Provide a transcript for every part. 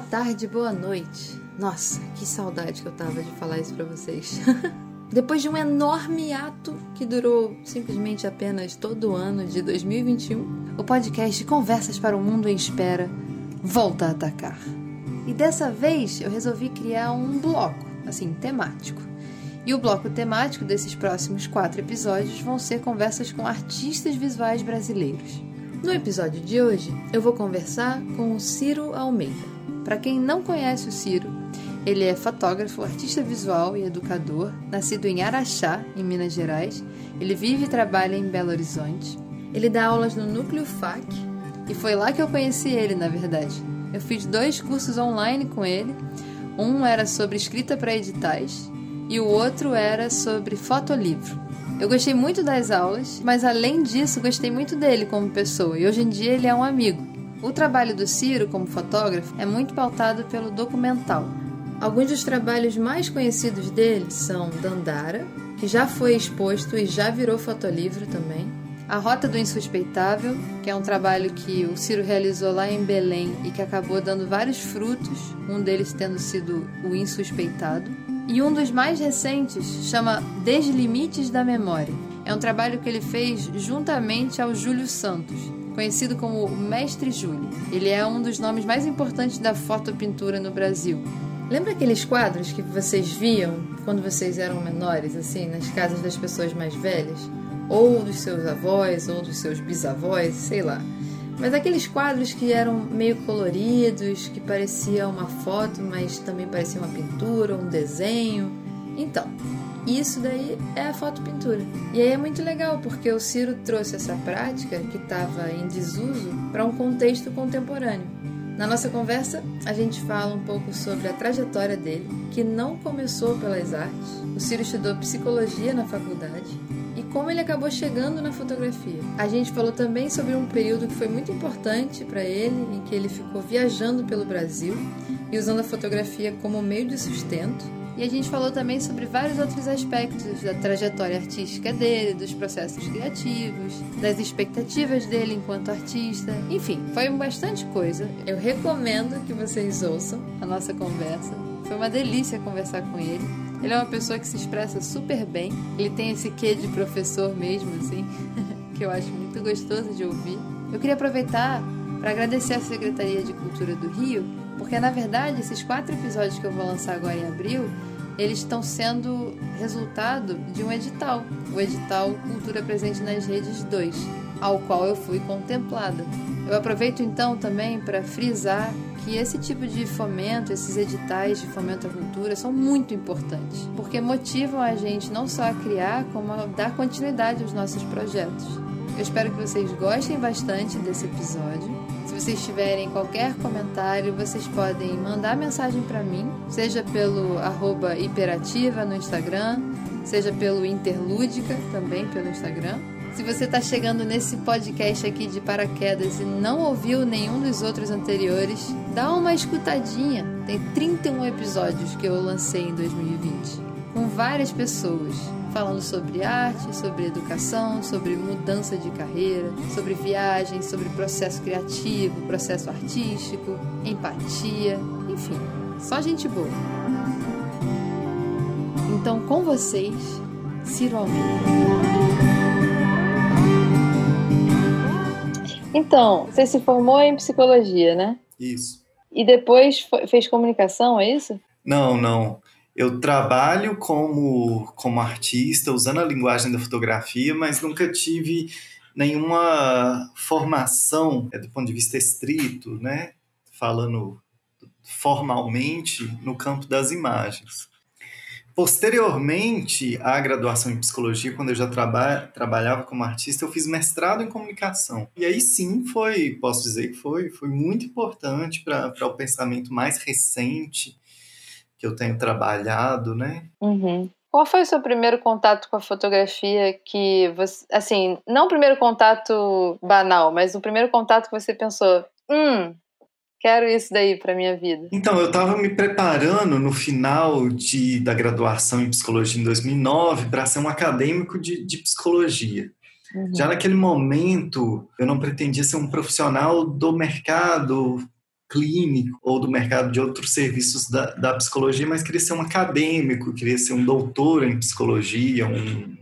tarde, boa noite. Nossa, que saudade que eu tava de falar isso para vocês. Depois de um enorme ato que durou simplesmente apenas todo o ano de 2021, o podcast Conversas para o Mundo em Espera volta a atacar. E dessa vez eu resolvi criar um bloco, assim, temático. E o bloco temático desses próximos quatro episódios vão ser conversas com artistas visuais brasileiros. No episódio de hoje, eu vou conversar com o Ciro Almeida. Para quem não conhece o Ciro, ele é fotógrafo, artista visual e educador, nascido em Araxá, em Minas Gerais. Ele vive e trabalha em Belo Horizonte. Ele dá aulas no Núcleo FAC e foi lá que eu conheci ele, na verdade. Eu fiz dois cursos online com ele. Um era sobre escrita para editais e o outro era sobre fotolivro. Eu gostei muito das aulas, mas além disso, gostei muito dele como pessoa e hoje em dia ele é um amigo. O trabalho do Ciro como fotógrafo é muito pautado pelo documental. Alguns dos trabalhos mais conhecidos dele são Dandara, que já foi exposto e já virou fotolivro também. A Rota do Insuspeitável, que é um trabalho que o Ciro realizou lá em Belém e que acabou dando vários frutos, um deles tendo sido o Insuspeitado. E um dos mais recentes chama Deslimites da Memória. É um trabalho que ele fez juntamente ao Júlio Santos, conhecido como Mestre Júlio. Ele é um dos nomes mais importantes da fotopintura no Brasil. Lembra aqueles quadros que vocês viam quando vocês eram menores, assim, nas casas das pessoas mais velhas? Ou dos seus avós, ou dos seus bisavós, sei lá. Mas aqueles quadros que eram meio coloridos, que parecia uma foto, mas também parecia uma pintura, um desenho. Então, isso daí é a fotopintura. E aí é muito legal porque o Ciro trouxe essa prática que estava em desuso para um contexto contemporâneo. Na nossa conversa, a gente fala um pouco sobre a trajetória dele, que não começou pelas artes. O Ciro estudou psicologia na faculdade e como ele acabou chegando na fotografia. A gente falou também sobre um período que foi muito importante para ele, em que ele ficou viajando pelo Brasil e usando a fotografia como meio de sustento. E a gente falou também sobre vários outros aspectos da trajetória artística dele, dos processos criativos, das expectativas dele enquanto artista. Enfim, foi bastante coisa. Eu recomendo que vocês ouçam a nossa conversa. Foi uma delícia conversar com ele. Ele é uma pessoa que se expressa super bem. Ele tem esse quê de professor mesmo, assim, que eu acho muito gostoso de ouvir. Eu queria aproveitar para agradecer à Secretaria de Cultura do Rio porque na verdade esses quatro episódios que eu vou lançar agora em abril, eles estão sendo resultado de um edital, o edital Cultura Presente nas Redes 2, ao qual eu fui contemplada. Eu aproveito então também para frisar que esse tipo de fomento, esses editais de fomento à cultura são muito importantes, porque motivam a gente não só a criar, como a dar continuidade aos nossos projetos. Eu espero que vocês gostem bastante desse episódio. Se vocês tiverem qualquer comentário, vocês podem mandar mensagem para mim, seja pelo arroba hiperativa no Instagram, seja pelo Interlúdica também pelo Instagram. Se você está chegando nesse podcast aqui de paraquedas e não ouviu nenhum dos outros anteriores, dá uma escutadinha. Tem 31 episódios que eu lancei em 2020, com várias pessoas falando sobre arte, sobre educação, sobre mudança de carreira, sobre viagens, sobre processo criativo, processo artístico, empatia, enfim, só gente boa. Então, com vocês, Ciro Almeida. Então, você se formou em psicologia, né? Isso. E depois fez comunicação, é isso? Não, não. Eu trabalho como, como artista, usando a linguagem da fotografia, mas nunca tive nenhuma formação é, do ponto de vista estrito, né? falando formalmente, no campo das imagens. Posteriormente à graduação em psicologia, quando eu já traba trabalhava como artista, eu fiz mestrado em comunicação. E aí sim foi, posso dizer que foi, foi muito importante para o pensamento mais recente que eu tenho trabalhado, né? Uhum. Qual foi o seu primeiro contato com a fotografia que você, assim, não o primeiro contato banal, mas o primeiro contato que você pensou, hum, quero isso daí para minha vida? Então, eu estava me preparando no final de, da graduação em psicologia em 2009 para ser um acadêmico de, de psicologia. Uhum. Já naquele momento, eu não pretendia ser um profissional do mercado clínico ou do mercado de outros serviços da, da psicologia, mas queria ser um acadêmico, queria ser um doutor em psicologia, um,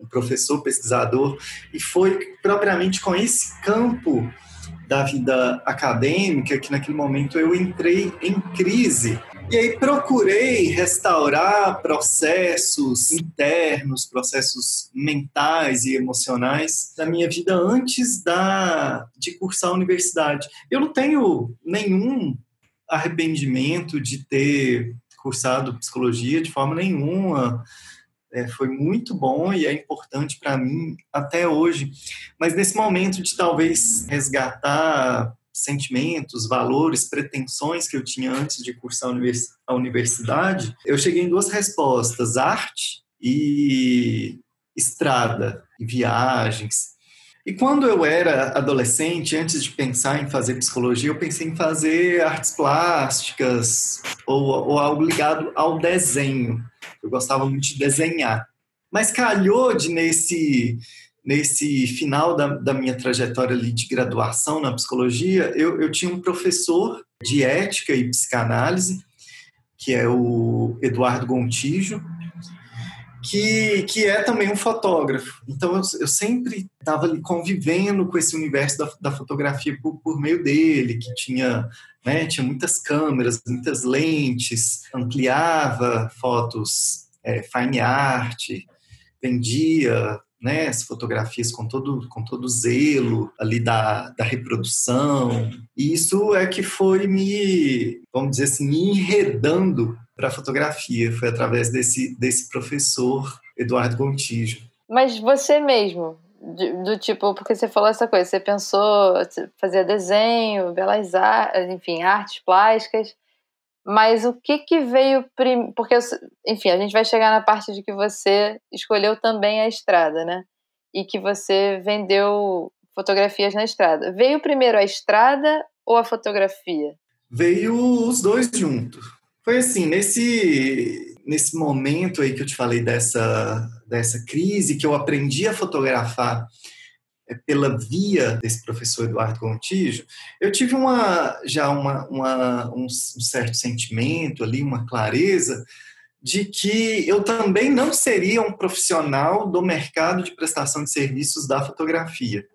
um professor pesquisador, e foi propriamente com esse campo da vida acadêmica que naquele momento eu entrei em crise. E aí procurei restaurar processos internos, processos mentais e emocionais da minha vida antes da de cursar a universidade. Eu não tenho nenhum arrependimento de ter cursado psicologia de forma nenhuma é, foi muito bom e é importante para mim até hoje. Mas nesse momento de talvez resgatar sentimentos, valores, pretensões que eu tinha antes de cursar a universidade, eu cheguei em duas respostas: arte e estrada, e viagens. E quando eu era adolescente, antes de pensar em fazer psicologia, eu pensei em fazer artes plásticas ou, ou algo ligado ao desenho. Eu gostava muito de desenhar. Mas calhou de nesse nesse final da, da minha trajetória ali de graduação na psicologia, eu, eu tinha um professor de ética e psicanálise, que é o Eduardo Gontijo, que, que é também um fotógrafo. Então eu, eu sempre estava ali convivendo com esse universo da, da fotografia por, por, meio dele, que tinha, né, tinha muitas câmeras, muitas lentes, ampliava fotos é, fine art, vendia né, as fotografias com todo, com todo zelo ali da, da reprodução. E isso é que foi me, vamos dizer assim, enredando para a fotografia. Foi através desse, desse professor, Eduardo Gontijo. Mas você mesmo, do, do, tipo, porque você falou essa coisa, você pensou fazer desenho, belas artes, enfim, artes plásticas, mas o que que veio primeiro? Porque, enfim, a gente vai chegar na parte de que você escolheu também a estrada, né? E que você vendeu fotografias na estrada. Veio primeiro a estrada ou a fotografia? Veio os dois juntos. Foi assim, nesse, nesse momento aí que eu te falei dessa, dessa crise, que eu aprendi a fotografar pela via desse professor Eduardo Gontijo, eu tive uma, já uma, uma, um certo sentimento ali, uma clareza de que eu também não seria um profissional do mercado de prestação de serviços da fotografia.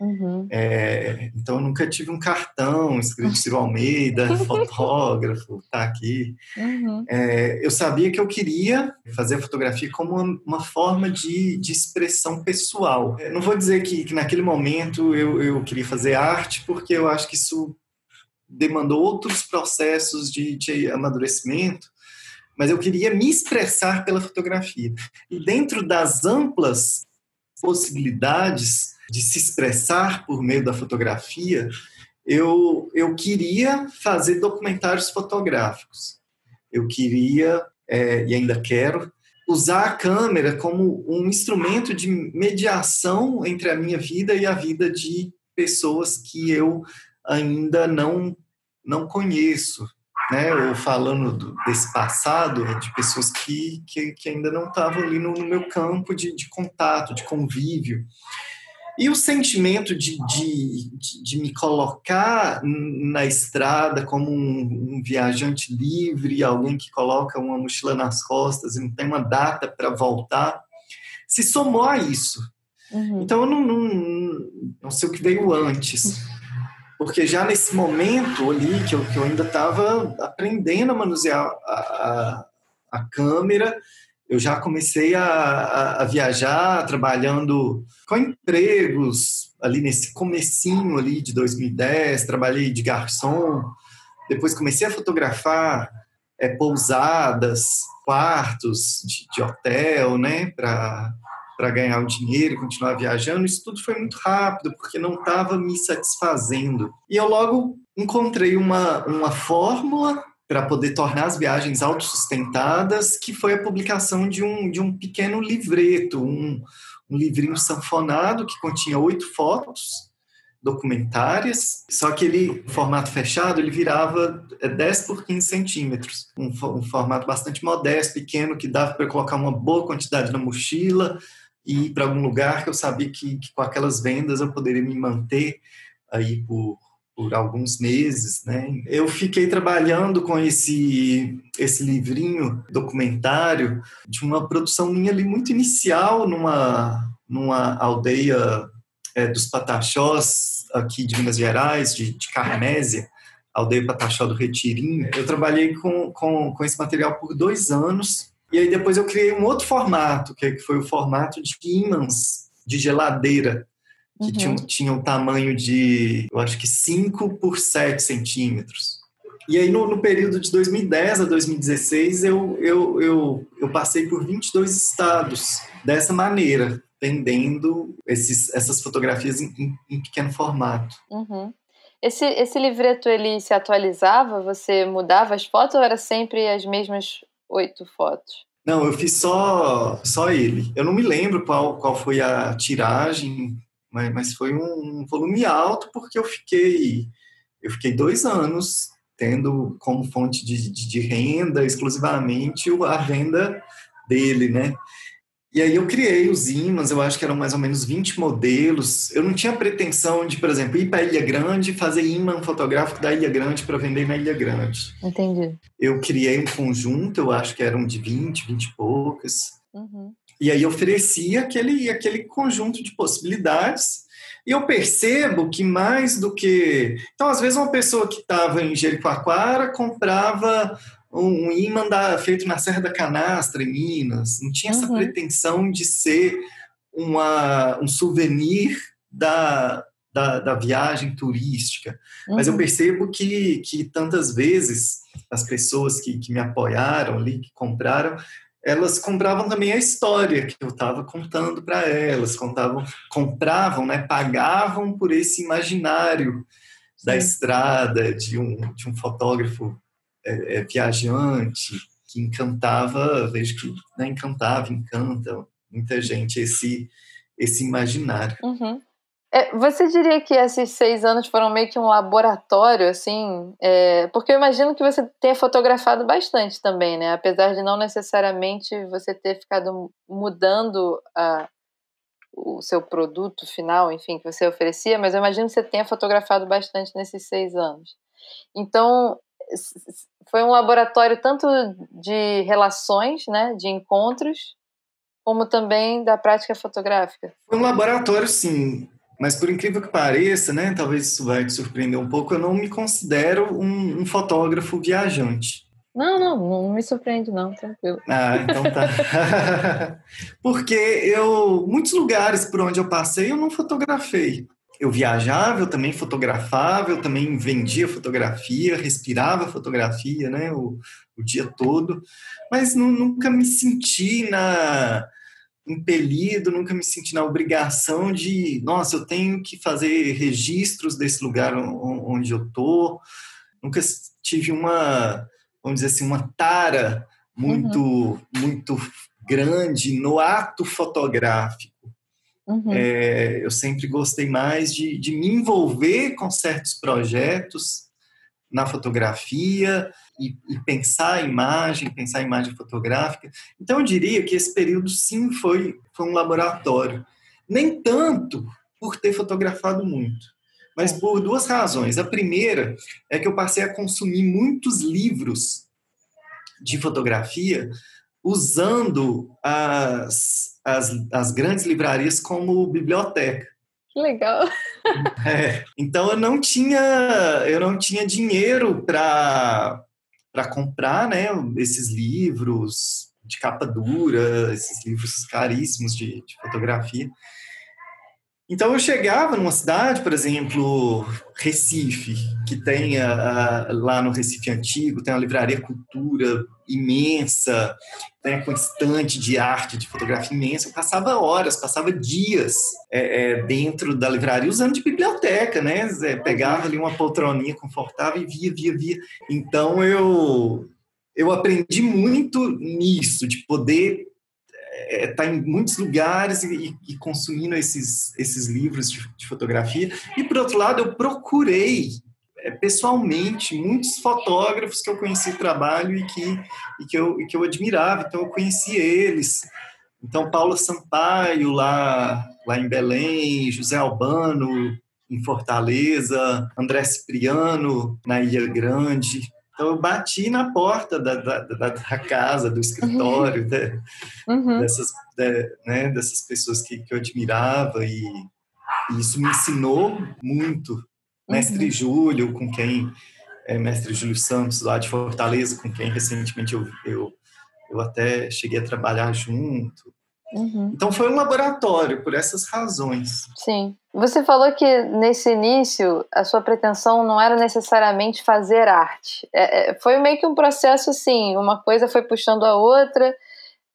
Uhum. É, então, eu nunca tive um cartão escrito Ciro Almeida, fotógrafo, tá aqui. Uhum. É, eu sabia que eu queria fazer a fotografia como uma, uma forma de, de expressão pessoal. Eu não vou dizer que, que naquele momento eu, eu queria fazer arte, porque eu acho que isso demandou outros processos de, de amadurecimento, mas eu queria me expressar pela fotografia. E dentro das amplas possibilidades de se expressar por meio da fotografia, eu, eu queria fazer documentários fotográficos. Eu queria, é, e ainda quero, usar a câmera como um instrumento de mediação entre a minha vida e a vida de pessoas que eu ainda não, não conheço. Né, ou falando do, desse passado, de pessoas que, que, que ainda não estavam ali no, no meu campo de, de contato, de convívio. E o sentimento de, de, de, me colocar na estrada como um, um, viajante livre, alguém que coloca uma mochila nas costas e não tem uma data para voltar, se somou a isso. Uhum. Então eu não, não, não sei o que veio antes. Porque já nesse momento ali, que eu, que eu ainda estava aprendendo a manusear a, a, a câmera, eu já comecei a, a, a, viajar trabalhando com empregos ali nesse comecinho ali de 2010, trabalhei de garçom, depois comecei a fotografar é, pousadas, quartos de, de hotel, né, para para ganhar o dinheiro continuar viajando, isso tudo foi muito rápido, porque não estava me satisfazendo. E eu logo encontrei uma, uma fórmula para poder tornar as viagens autossustentadas, que foi a publicação de um, de um pequeno livreto, um, um livrinho sanfonado que continha oito fotos documentárias, só que ele, formato fechado, ele virava 10 é, por 15 centímetros, um, um formato bastante modesto, pequeno, que dava para colocar uma boa quantidade na mochila e ir para algum lugar que eu sabia que, que com aquelas vendas eu poderia me manter aí por por alguns meses, né? Eu fiquei trabalhando com esse esse livrinho documentário de uma produção minha ali muito inicial numa numa aldeia é, dos Pataxós aqui de Minas Gerais, de, de Carmésia, aldeia Pataxó do Retirinho. Eu trabalhei com, com, com esse material por dois anos e aí depois eu criei um outro formato, que foi o formato de ímãs de geladeira que uhum. tinham, tinham um tamanho de, eu acho que 5 por 7 centímetros. E aí, no, no, período de 2010 a 2016, eu, eu, eu, eu passei por 22 estados dessa maneira, vendendo esses, essas fotografias em, em, em pequeno formato. Uhum. Esse, esse livreto, ele se atualizava? Você mudava as fotos ou era sempre as mesmas oito fotos? Não, eu fiz só, só ele. Eu não me lembro qual, qual foi a tiragem, mas, mas foi um volume alto porque eu fiquei eu fiquei dois anos tendo como fonte de, de, de renda exclusivamente a venda dele, né? E aí eu criei os ímãs, eu acho que eram mais ou menos 20 modelos. Eu não tinha pretensão de, por exemplo, ir para a Ilha Grande e fazer imã fotográfico da Ilha Grande para vender na Ilha Grande. Entendi. Eu criei um conjunto, eu acho que eram de 20, 20 e poucas. Uhum. E aí oferecia aquele, aquele conjunto de possibilidades. E eu percebo que mais do que. Então, às vezes, uma pessoa que estava em Jericoacoara comprava um, imã da, feito na Serra da Canastra, em Minas. Não tinha uhum. essa pretensão de ser uma, um souvenir da, da, da viagem turística. Uhum. Mas eu uhum. percebo que, que tantas vezes as pessoas que, que me apoiaram ali, que compraram, elas compravam também a história que eu estava contando para elas, contavam, compravam, né, pagavam por esse imaginário da estrada, de um, de um fotógrafo é, é, viajante, que encantava, vejo que né, encantava, encanta muita gente esse, esse imaginário. Uhum. É, você diria que esses seis anos foram meio que um laboratório, assim? É, porque eu imagino que você tenha fotografado bastante também, né? Apesar de não necessariamente você ter ficado mudando a, o seu produto final, enfim, que você oferecia, mas eu imagino que você tenha fotografado bastante nesses seis anos. Então, foi um laboratório tanto de relações, né, de encontros, como também da prática fotográfica. Foi um laboratório, sim. Mas por incrível que pareça, né, talvez isso vai te surpreender um pouco, eu não me considero um, um fotógrafo viajante. Não, não, não me surpreende não, tranquilo. Ah, então tá. Porque eu, muitos lugares por onde eu passei, eu não fotografei. Eu viajava, eu também fotografava, eu também vendia fotografia, respirava fotografia, né, o, o dia todo, mas nunca me senti na, impelido, nunca me senti na obrigação de, nossa, eu tenho que fazer registros desse lugar onde eu tô. Nunca tive uma, vamos dizer assim, uma tara muito, uhum. muito grande no ato fotográfico. Uhum. É, eu sempre gostei mais de, de me envolver com certos projetos na fotografia, e, e, pensar a imagem, pensar a imagem fotográfica. Então, eu diria que esse período, sim, foi, foi um laboratório. Nem tanto por ter fotografado muito, mas por duas razões. A primeira é que eu passei a consumir muitos livros de fotografia usando as, as, as grandes livrarias como biblioteca. Legal. É, então eu não tinha eu não tinha dinheiro para para comprar né, esses livros de capa dura, esses livros caríssimos de, de fotografia. Então eu chegava numa cidade, por exemplo, Recife, que tem a, a, lá no Recife Antigo, tem uma livraria cultura imensa, tem com estante de arte, de fotografia imensa. Eu passava horas, passava dias é, é, dentro da livraria usando de biblioteca, né? É, pegava ali uma poltroninha confortável e via, via, via. Então eu eu aprendi muito nisso, de poder está é, tá em muitos lugares e, e, consumindo esses, esses livros de, de, fotografia. E, por outro lado, eu procurei é, pessoalmente muitos fotógrafos que eu conheci trabalho e que, e, que eu, e que eu admirava, então eu conheci eles. Então, Paula Sampaio, lá, lá em Belém, José Albano, em Fortaleza, André Cipriano na Ilha Grande. Então eu bati na porta da, da, da, da casa, do escritório, uhum. Né, uhum. dessas, de, né, dessas pessoas que, que eu admirava e, e isso me ensinou muito. Mestre uhum. Júlio, com quem é mestre Júlio Santos lá de Fortaleza, com quem recentemente eu, eu, eu até cheguei a trabalhar junto. Uhum. Então foi um laboratório por essas razões. Sim. Você falou que nesse início a sua pretensão não era necessariamente fazer arte. É, é, foi meio que um processo assim, uma coisa foi puxando a outra,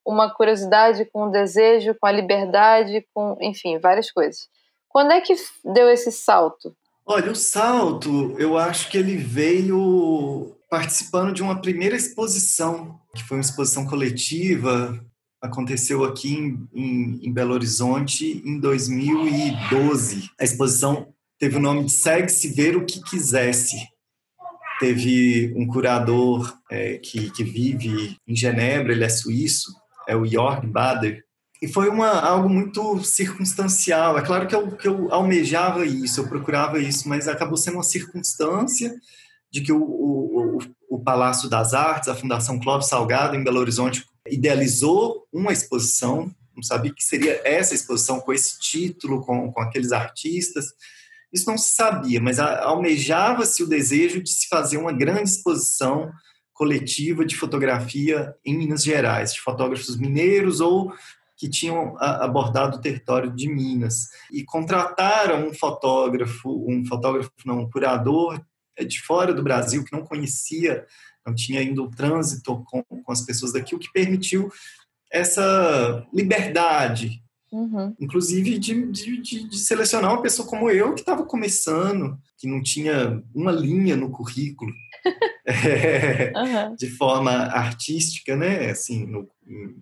uma curiosidade com o desejo, com a liberdade, com, enfim, várias coisas. Quando é que deu esse salto? Olha, o salto, eu acho que ele veio participando de uma primeira exposição, que foi uma exposição coletiva aconteceu aqui em, em, em, Belo Horizonte em 2012. A exposição teve o nome de Segue-se Ver o que Quisesse. Teve um curador é, que, que vive em Genebra, ele é suíço, é o Jörg Bader, e foi uma, algo muito circunstancial. É claro que eu, que eu almejava isso, eu procurava isso, mas acabou sendo uma circunstância de que o, o, o, o Palácio das Artes, a Fundação Clóvis Salgado, em Belo Horizonte, idealizou uma exposição, não sabia que seria essa exposição com esse título, com, com aqueles artistas. Isso não se sabia, mas almejava-se o desejo de se fazer uma grande exposição coletiva de fotografia em Minas Gerais, de fotógrafos mineiros ou que tinham abordado o território de Minas. E contrataram um fotógrafo, um fotógrafo, não, um curador de fora do Brasil, que não conhecia não tinha ainda o trânsito com, com as pessoas daqui, o que permitiu essa liberdade, uhum. inclusive de, de, de, selecionar uma pessoa como eu, que estava começando, que não tinha uma linha no currículo, é, uhum. de forma artística, né? Assim, no,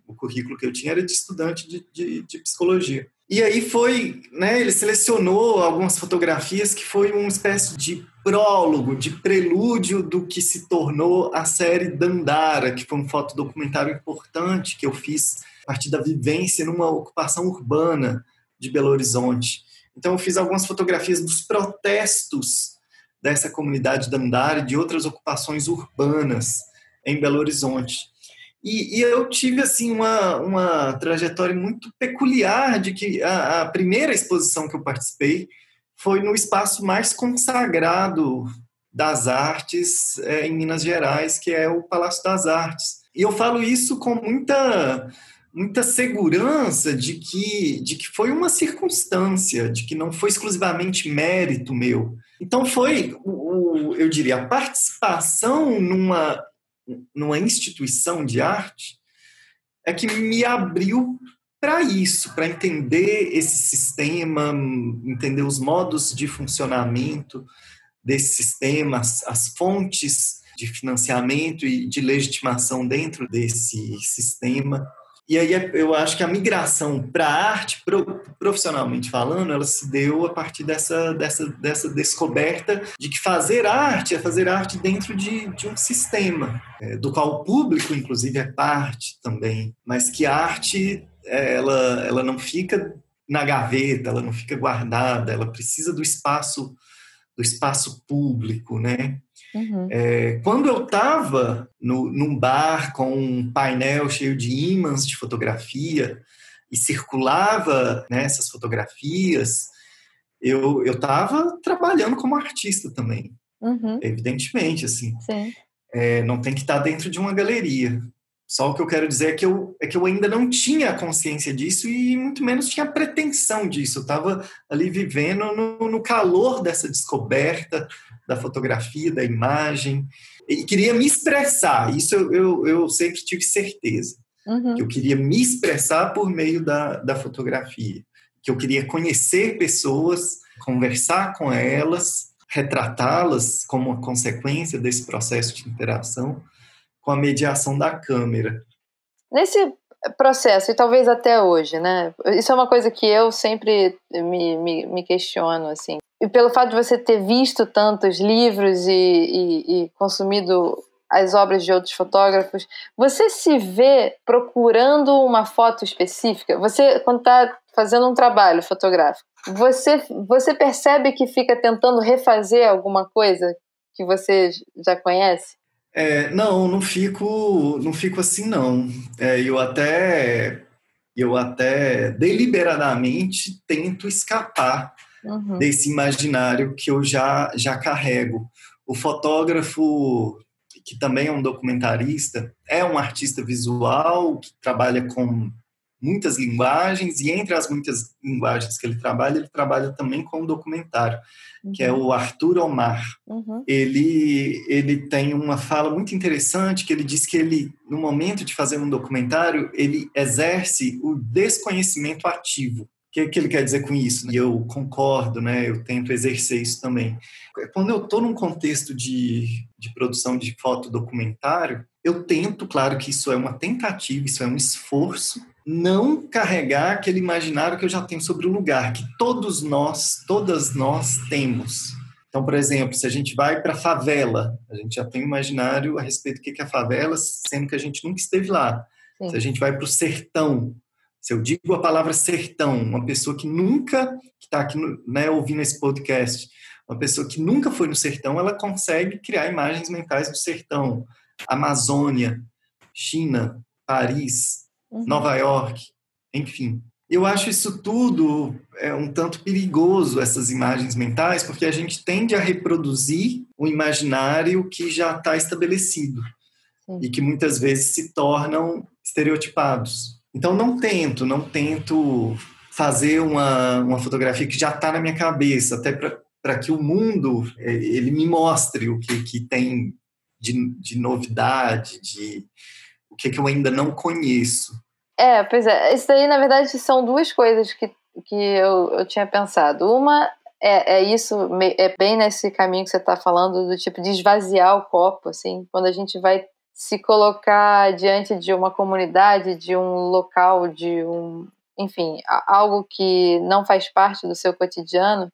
o currículo que eu tinha era de estudante de, de, de psicologia. E aí foi, né, ele selecionou algumas fotografias que foi uma espécie de prólogo, de prelúdio do que se tornou a série Dandara, que foi um fotodocumentário importante que eu fiz a partir da vivência numa ocupação urbana de Belo Horizonte. Então eu fiz algumas fotografias dos protestos dessa comunidade Dandara e de outras ocupações urbanas em Belo Horizonte. E, e, eu tive assim uma, uma trajetória muito peculiar de que a, a, primeira exposição que eu participei foi no espaço mais consagrado das artes é, em Minas Gerais, que é o Palácio das Artes. E eu falo isso com muita muita segurança de que de que foi uma circunstância, de que não foi exclusivamente mérito meu. Então foi o, eu diria a participação numa numa instituição de arte, é que me abriu para isso, para entender esse sistema, entender os modos de funcionamento desse sistema, as, as fontes de financiamento e de legitimação dentro desse sistema. E aí eu acho que a migração para a arte, profissionalmente falando, ela se deu a partir dessa, dessa, dessa descoberta de que fazer arte é fazer arte dentro de, de um sistema, é, do qual o público, inclusive, é parte também, mas que a arte é, ela, ela não fica na gaveta, ela não fica guardada, ela precisa do espaço do espaço público, né? Uhum. É, quando eu estava num bar com um painel cheio de ímãs de fotografia e circulava né, essas fotografias, eu estava trabalhando como artista também, uhum. evidentemente, assim. É, não tem que estar tá dentro de uma galeria. Só o que eu quero dizer é que eu, é que eu ainda não tinha consciência disso e muito menos tinha pretensão disso. Eu estava ali vivendo no, no, calor dessa descoberta da fotografia, da imagem, e queria me expressar. Isso eu, eu, eu sempre tive certeza. Uhum. Que eu queria me expressar por meio da, da fotografia. Que eu queria conhecer pessoas, conversar com elas, retratá-las como uma consequência desse processo de interação com a mediação da câmera. Nesse processo, e talvez até hoje, né? Isso é uma coisa que eu sempre me, me, me questiono, assim. E pelo fato de você ter visto tantos livros e, e, e consumido as obras de outros fotógrafos, você se vê procurando uma foto específica? Você, quando está fazendo um trabalho fotográfico, você, você percebe que fica tentando refazer alguma coisa que você já conhece? É, não, não fico, não fico assim não. É, eu até, eu até deliberadamente tento escapar uhum. desse imaginário que eu já já carrego. O fotógrafo que também é um documentarista é um artista visual que trabalha com muitas linguagens e entre as muitas linguagens que ele trabalha, ele trabalha também com um documentário, uhum. que é o Arthur Omar. Uhum. Ele ele tem uma fala muito interessante que ele diz que ele no momento de fazer um documentário, ele exerce o desconhecimento ativo. O que, que ele quer dizer com isso? E eu concordo, né? Eu tento exercer isso também. Quando eu estou num contexto de, de produção de fotodocumentário, eu tento, claro que isso é uma tentativa, isso é um esforço, não carregar aquele imaginário que eu já tenho sobre o lugar, que todos nós, todas nós temos. Então, por exemplo, se a gente vai para a favela, a gente já tem um imaginário a respeito do que é a favela, sendo que a gente nunca esteve lá. Sim. Se a gente vai para o sertão, se eu digo a palavra sertão, uma pessoa que nunca, que está aqui né, ouvindo esse podcast, uma pessoa que nunca foi no sertão, ela consegue criar imagens mentais do sertão, Amazônia, China, Paris, uhum. Nova York, enfim. Eu acho isso tudo é um tanto perigoso, essas imagens mentais, porque a gente tende a reproduzir o imaginário que já está estabelecido e que muitas vezes se tornam estereotipados. Então, não tento, não tento fazer uma, uma fotografia que já está na minha cabeça, até para que o mundo é, ele me mostre o que, que tem de, de novidade, de que, que eu ainda não conheço. É, pois é. Isso daí, na verdade, são duas coisas que, que eu, eu tinha pensado. Uma é, é isso, é bem nesse caminho que você está falando, do tipo de esvaziar o copo, assim, quando a gente vai se colocar diante de uma comunidade, de um local, de um, enfim, algo que não faz parte do seu cotidiano,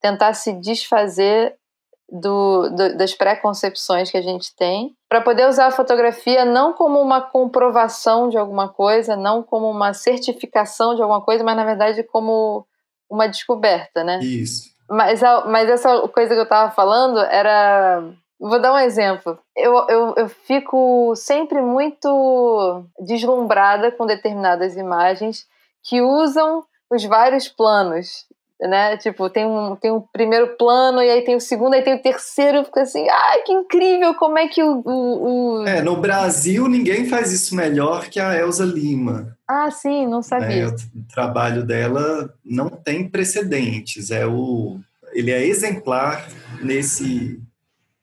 tentar se desfazer do, do, das preconcepções que a gente tem, para poder usar a fotografia não como uma comprovação de alguma coisa, não como uma certificação de alguma coisa, mas na verdade como uma descoberta, né? Isso. Mas, mas essa coisa que eu estava falando era. Vou dar um exemplo. Eu, eu, eu fico sempre muito deslumbrada com determinadas imagens que usam os vários planos né? Tipo, tem um, tem um primeiro plano, e aí tem o segundo, aí tem o terceiro, fica assim, ai, que incrível, como é que o, o, o... É, no Brasil ninguém faz isso melhor que a Elza Lima. Ah, sim, não sabia. É, o trabalho dela não tem precedentes, é o... Ele é exemplar nesse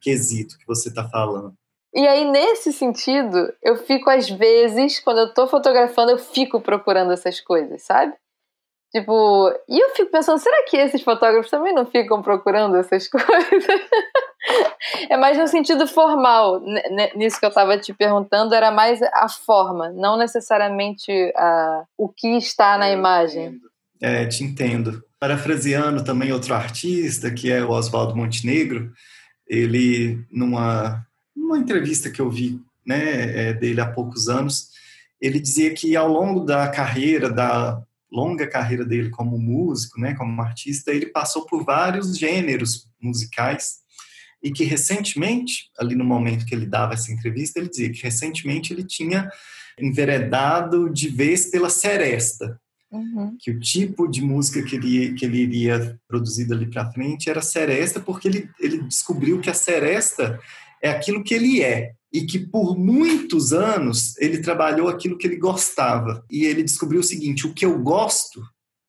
quesito que você está falando. E aí, nesse sentido, eu fico, às vezes, quando eu tô fotografando, eu fico procurando essas coisas, sabe? Tipo, e eu fico pensando, será que esses fotógrafos também não ficam procurando essas coisas? é mais no sentido formal, nisso que eu estava te perguntando, era mais a forma, não necessariamente a, o que está na imagem. É, te entendo. Parafraseando também outro artista, que é o Oswaldo Montenegro, ele, numa, numa entrevista que eu vi né, é, dele há poucos anos, ele dizia que ao longo da carreira, da longa carreira dele como músico, né, como artista, ele passou por vários gêneros musicais e que recentemente, ali no momento que ele dava essa entrevista, ele dizia que recentemente ele tinha enveredado de vez pela seresta, uhum. que o tipo de música que ele, que ele iria produzir dali para frente era seresta, porque ele, ele descobriu que a seresta é aquilo que ele é, e que por muitos anos ele trabalhou aquilo que ele gostava. E ele descobriu o seguinte: o que eu gosto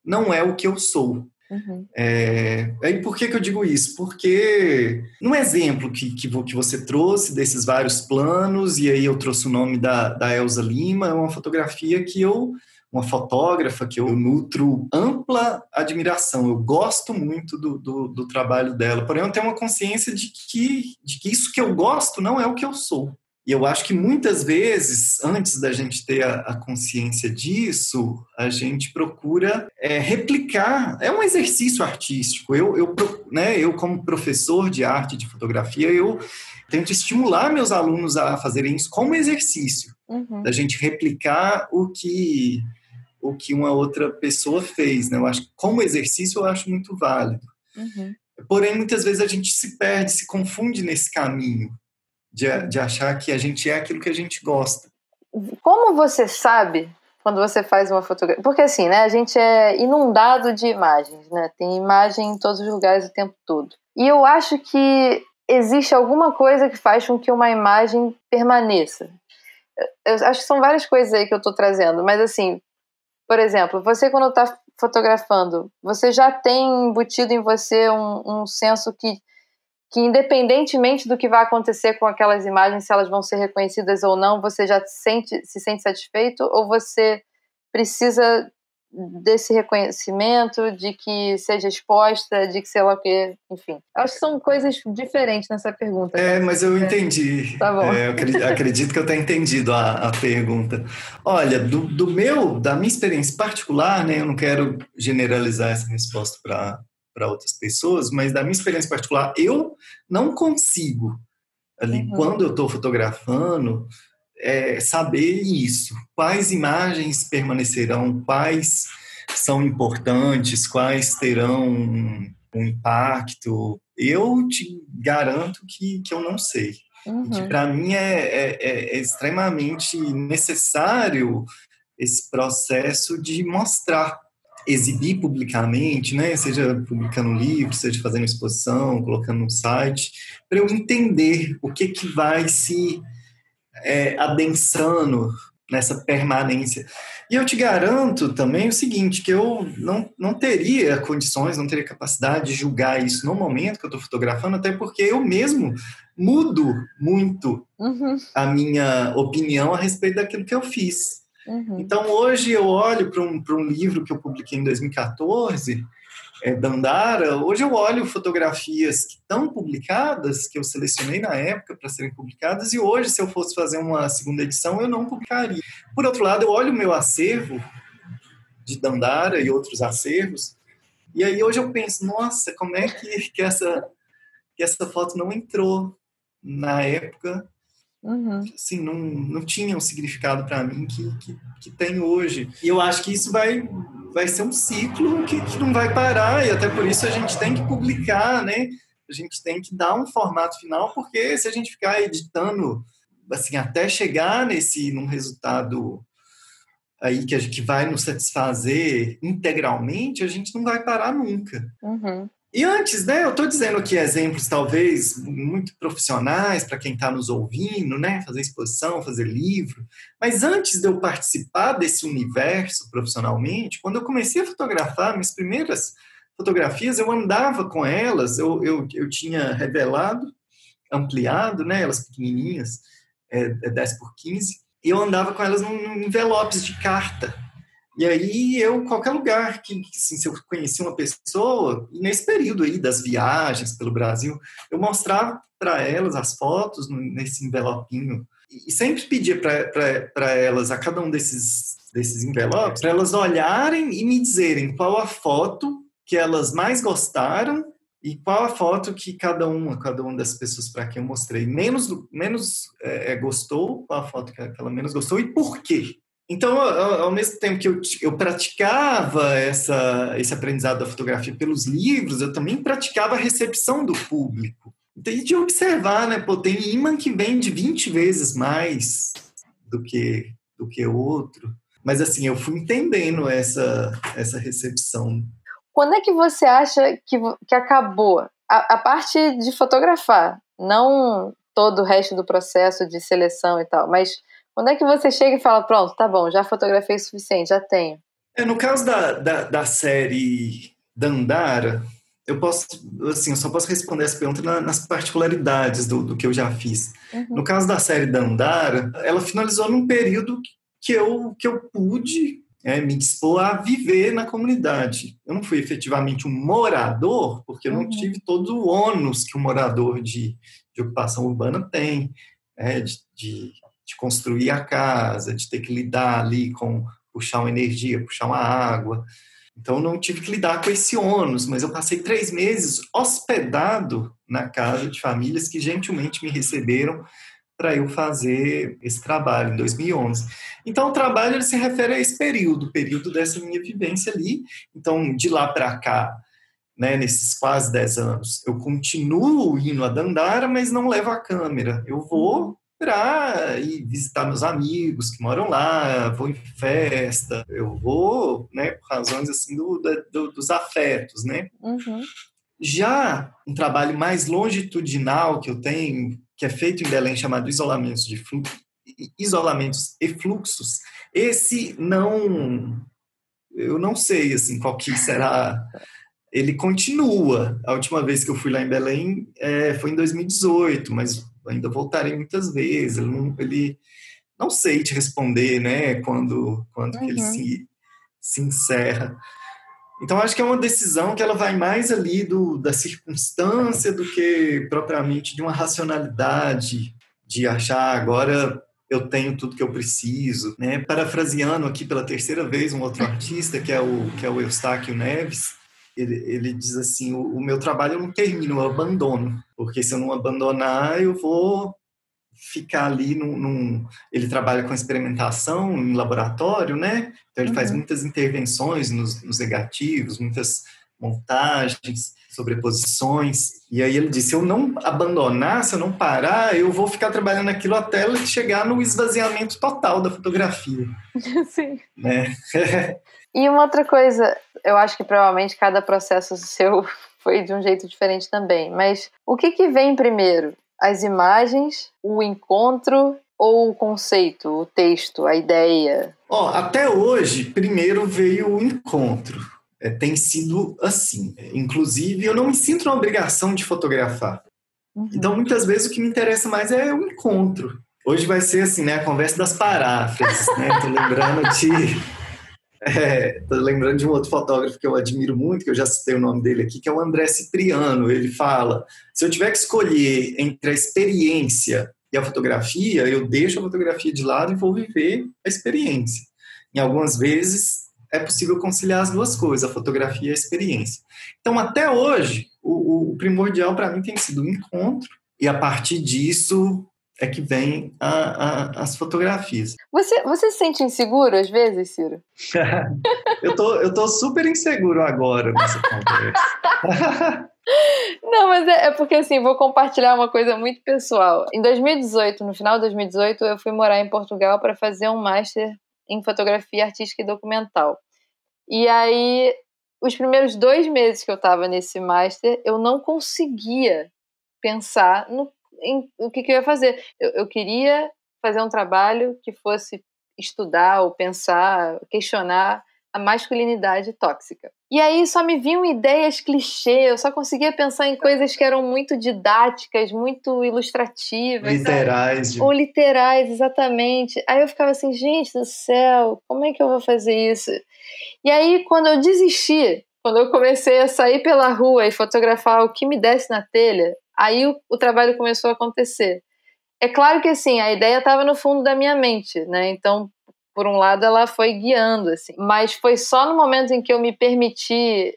não é o que eu sou. Uhum. É, e por que, que eu digo isso? Porque num exemplo que, que, que, você trouxe desses vários planos, e aí eu trouxe o nome da, da Elza Lima, é uma fotografia que eu uma fotógrafa que eu nutro ampla admiração. Eu gosto muito do, do, do, trabalho dela, porém eu tenho uma consciência de que, de que isso que eu gosto não é o que eu sou. E eu acho que muitas vezes, antes da gente ter a, a consciência disso, a gente procura é, replicar. É um exercício artístico. Eu, eu, né, eu, como professor de arte de fotografia, eu tento estimular meus alunos a fazerem isso como exercício, uhum. da gente replicar o que o que uma outra pessoa fez. Né? Eu acho como exercício eu acho muito válido. Uhum. Porém, muitas vezes a gente se perde, se confunde nesse caminho de, de achar que a gente é aquilo que a gente gosta. Como você sabe quando você faz uma fotografia? Porque assim, né, a gente é inundado de imagens, né? Tem imagem em todos os lugares o tempo todo. E eu acho que existe alguma coisa que faz com que uma imagem permaneça. Eu acho que são várias coisas aí que eu estou trazendo, mas assim, por exemplo, você quando está fotografando, você já tem embutido em você um, um senso que que independentemente do que vai acontecer com aquelas imagens, se elas vão ser reconhecidas ou não, você já sente, se sente satisfeito? Ou você precisa desse reconhecimento, de que seja exposta, de que sei lá o que, enfim. Acho que são coisas diferentes nessa pergunta. É, mas eu entendi. Tá bom. É, eu acredito, acredito, que eu tenha entendido a, a pergunta. Olha, do, do, meu, da minha experiência particular, né, eu não quero generalizar essa resposta para para outras pessoas, mas da minha experiência particular, eu não consigo, ali, uhum. quando eu estou fotografando, é, saber isso. Quais imagens permanecerão, quais são importantes, quais terão um, um impacto. Eu te garanto que, que eu não sei. Uhum. Que para mim é, é, é, é extremamente necessário esse processo de mostrar exibir publicamente, né, seja publicando um livro, seja fazendo exposição, colocando no site, para eu entender o que que vai se é, adensando nessa permanência. E eu te garanto também o seguinte, que eu não, não teria condições, não teria capacidade de julgar isso no momento que eu estou fotografando, até porque eu mesmo mudo muito uhum. a minha opinião a respeito daquilo que eu fiz. Uhum. Então, hoje eu olho para um, um livro que eu publiquei em 2014, é, Dandara, hoje eu olho fotografias que estão publicadas, que eu selecionei na época para serem publicadas, e hoje, se eu fosse fazer uma segunda edição, eu não publicaria. Por outro lado, eu olho o meu acervo de Dandara e outros acervos, e aí hoje eu penso, nossa, como é que, que, essa, que essa foto não entrou na época Uhum. Assim, não, não tinha um significado para mim que, que, que, tem hoje. E eu acho que isso vai, vai ser um ciclo que, que não vai parar, e até por isso a gente tem que publicar, né? A gente tem que dar um formato final, porque se a gente ficar editando assim até chegar nesse num resultado aí que gente vai nos satisfazer integralmente, a gente não vai parar nunca. Uhum. E antes, né, eu estou dizendo aqui exemplos talvez muito profissionais para quem está nos ouvindo, né, fazer exposição, fazer livro. Mas antes de eu participar desse universo profissionalmente, quando eu comecei a fotografar, minhas primeiras fotografias, eu andava com elas, eu, eu, eu tinha revelado, ampliado, né, elas pequenininhas, é, 10 é por 15, e eu andava com elas em envelopes de carta. E aí eu, qualquer lugar que, assim, se eu conhecia uma pessoa, nesse período aí das viagens pelo Brasil, eu mostrava para elas as fotos nesse envelopinho e sempre pedia para elas, a cada um desses, desses envelopes, para elas olharem e me dizerem qual a foto que elas mais gostaram e qual a foto que cada uma, cada uma das pessoas para quem eu mostrei menos, menos é, gostou, qual a foto que ela menos gostou e por quê. Então, ao mesmo tempo que eu, eu praticava essa, esse aprendizado da fotografia pelos livros, eu também praticava a recepção do público. Tem de observar, né? Pô, tem imã que vende 20 vezes mais do que, do que outro. Mas, assim, eu fui entendendo essa, essa recepção. Quando é que você acha que, que acabou? A, a parte de fotografar, não todo o resto do processo de seleção e tal, mas quando é que você chega e fala, pronto, tá bom, já fotografei o suficiente, já tenho? É, no caso da, da, da série Dandara, eu posso, assim, eu só posso responder essa pergunta nas particularidades do, do que eu já fiz. Uhum. No caso da série Dandara, ela finalizou num período que eu, que eu pude é, me dispor a viver na comunidade. Eu não fui efetivamente um morador, porque eu não uhum. tive todo o ônus que um morador de, de ocupação urbana tem né, de, de, de construir a casa, de ter que lidar ali com puxar uma energia, puxar uma água. Então, não tive que lidar com esse ônus, mas eu passei três meses hospedado na casa de famílias que gentilmente me receberam para eu fazer esse trabalho em 2011. Então, o trabalho ele se refere a esse período, período dessa minha vivência ali. Então, de lá para cá, né, nesses quase 10 anos, eu continuo indo a Dandara, mas não levo a câmera. Eu vou para ir visitar meus amigos que moram lá, vou em festa, eu vou, né, por razões assim do, do dos afetos, né? Uhum. Já um trabalho mais longitudinal que eu tenho, que é feito em Belém, chamado isolamentos de isolamentos e fluxos, esse não, eu não sei assim qual que será. Ele continua. A última vez que eu fui lá em Belém é, foi em 2018, mas ainda voltarei muitas vezes. Ele não, ele, não sei te responder, né? Quando, quando uhum. que ele uhum. se, se encerra. Então, acho que é uma decisão que ela vai mais ali do, da circunstância do que propriamente de uma racionalidade de achar agora eu tenho tudo que eu preciso, né? Parafraseando aqui pela terceira vez um outro artista que é o que é o Eustáquio Neves, ele, ele diz assim: o, o meu trabalho não termina, eu abandono, porque se eu não abandonar, eu vou ficar ali num, num, ele trabalha com experimentação em laboratório, né? Então ele uhum. faz muitas intervenções nos, nos, negativos, muitas montagens, sobreposições. E aí ele disse: se eu não abandonar, se eu não parar, eu vou ficar trabalhando aquilo até chegar no esvaziamento total da fotografia. Sim. Né? e uma outra coisa, eu acho que provavelmente cada processo seu foi de um jeito diferente também. Mas o que, que vem primeiro? as imagens, o encontro ou o conceito, o texto, a ideia? Ó, até hoje, primeiro veio o encontro. É, tem sido assim. Inclusive, eu não me sinto na obrigação de fotografar. Uhum. Então, muitas vezes, o que me interessa mais é o encontro. Hoje vai ser assim, né? A conversa das paráfrases, né? Tô lembrando de é, tô lembrando de um outro fotógrafo que eu admiro muito, que eu já citei o nome dele aqui, que é o André Cipriano. Ele fala: se eu tiver que escolher entre a experiência e a fotografia, eu deixo a fotografia de lado e vou viver a experiência. Em algumas vezes é possível conciliar as duas coisas, a fotografia e a experiência. Então, até hoje, o, o primordial para mim tem sido o encontro, e a partir disso é que vem a, a, as fotografias. Você, você se sente inseguro às vezes, Ciro? eu, tô, eu tô super inseguro agora nessa conversa. Não, mas é, é, porque assim, vou compartilhar uma coisa muito pessoal. Em 2018, no final de 2018, eu fui morar em Portugal para fazer um master em fotografia artística e documental. E aí, os primeiros dois meses que eu estava nesse master, eu não conseguia pensar no em, o que, que, eu ia fazer. Eu, eu queria fazer um trabalho que fosse estudar ou pensar, questionar a masculinidade tóxica. E aí só me vinham ideias clichê, eu só conseguia pensar em coisas que eram muito didáticas, muito ilustrativas. Literais. De... Ou literais, exatamente. Aí eu ficava assim, gente do céu, como é que eu vou fazer isso? E aí, quando eu desisti, quando eu comecei a sair pela rua e fotografar o que me desse na telha, Aí o, o trabalho começou a acontecer. É claro que assim, a ideia estava no fundo da minha mente, né? Então, por um lado, ela foi guiando, assim. Mas foi só no momento em que eu me permiti,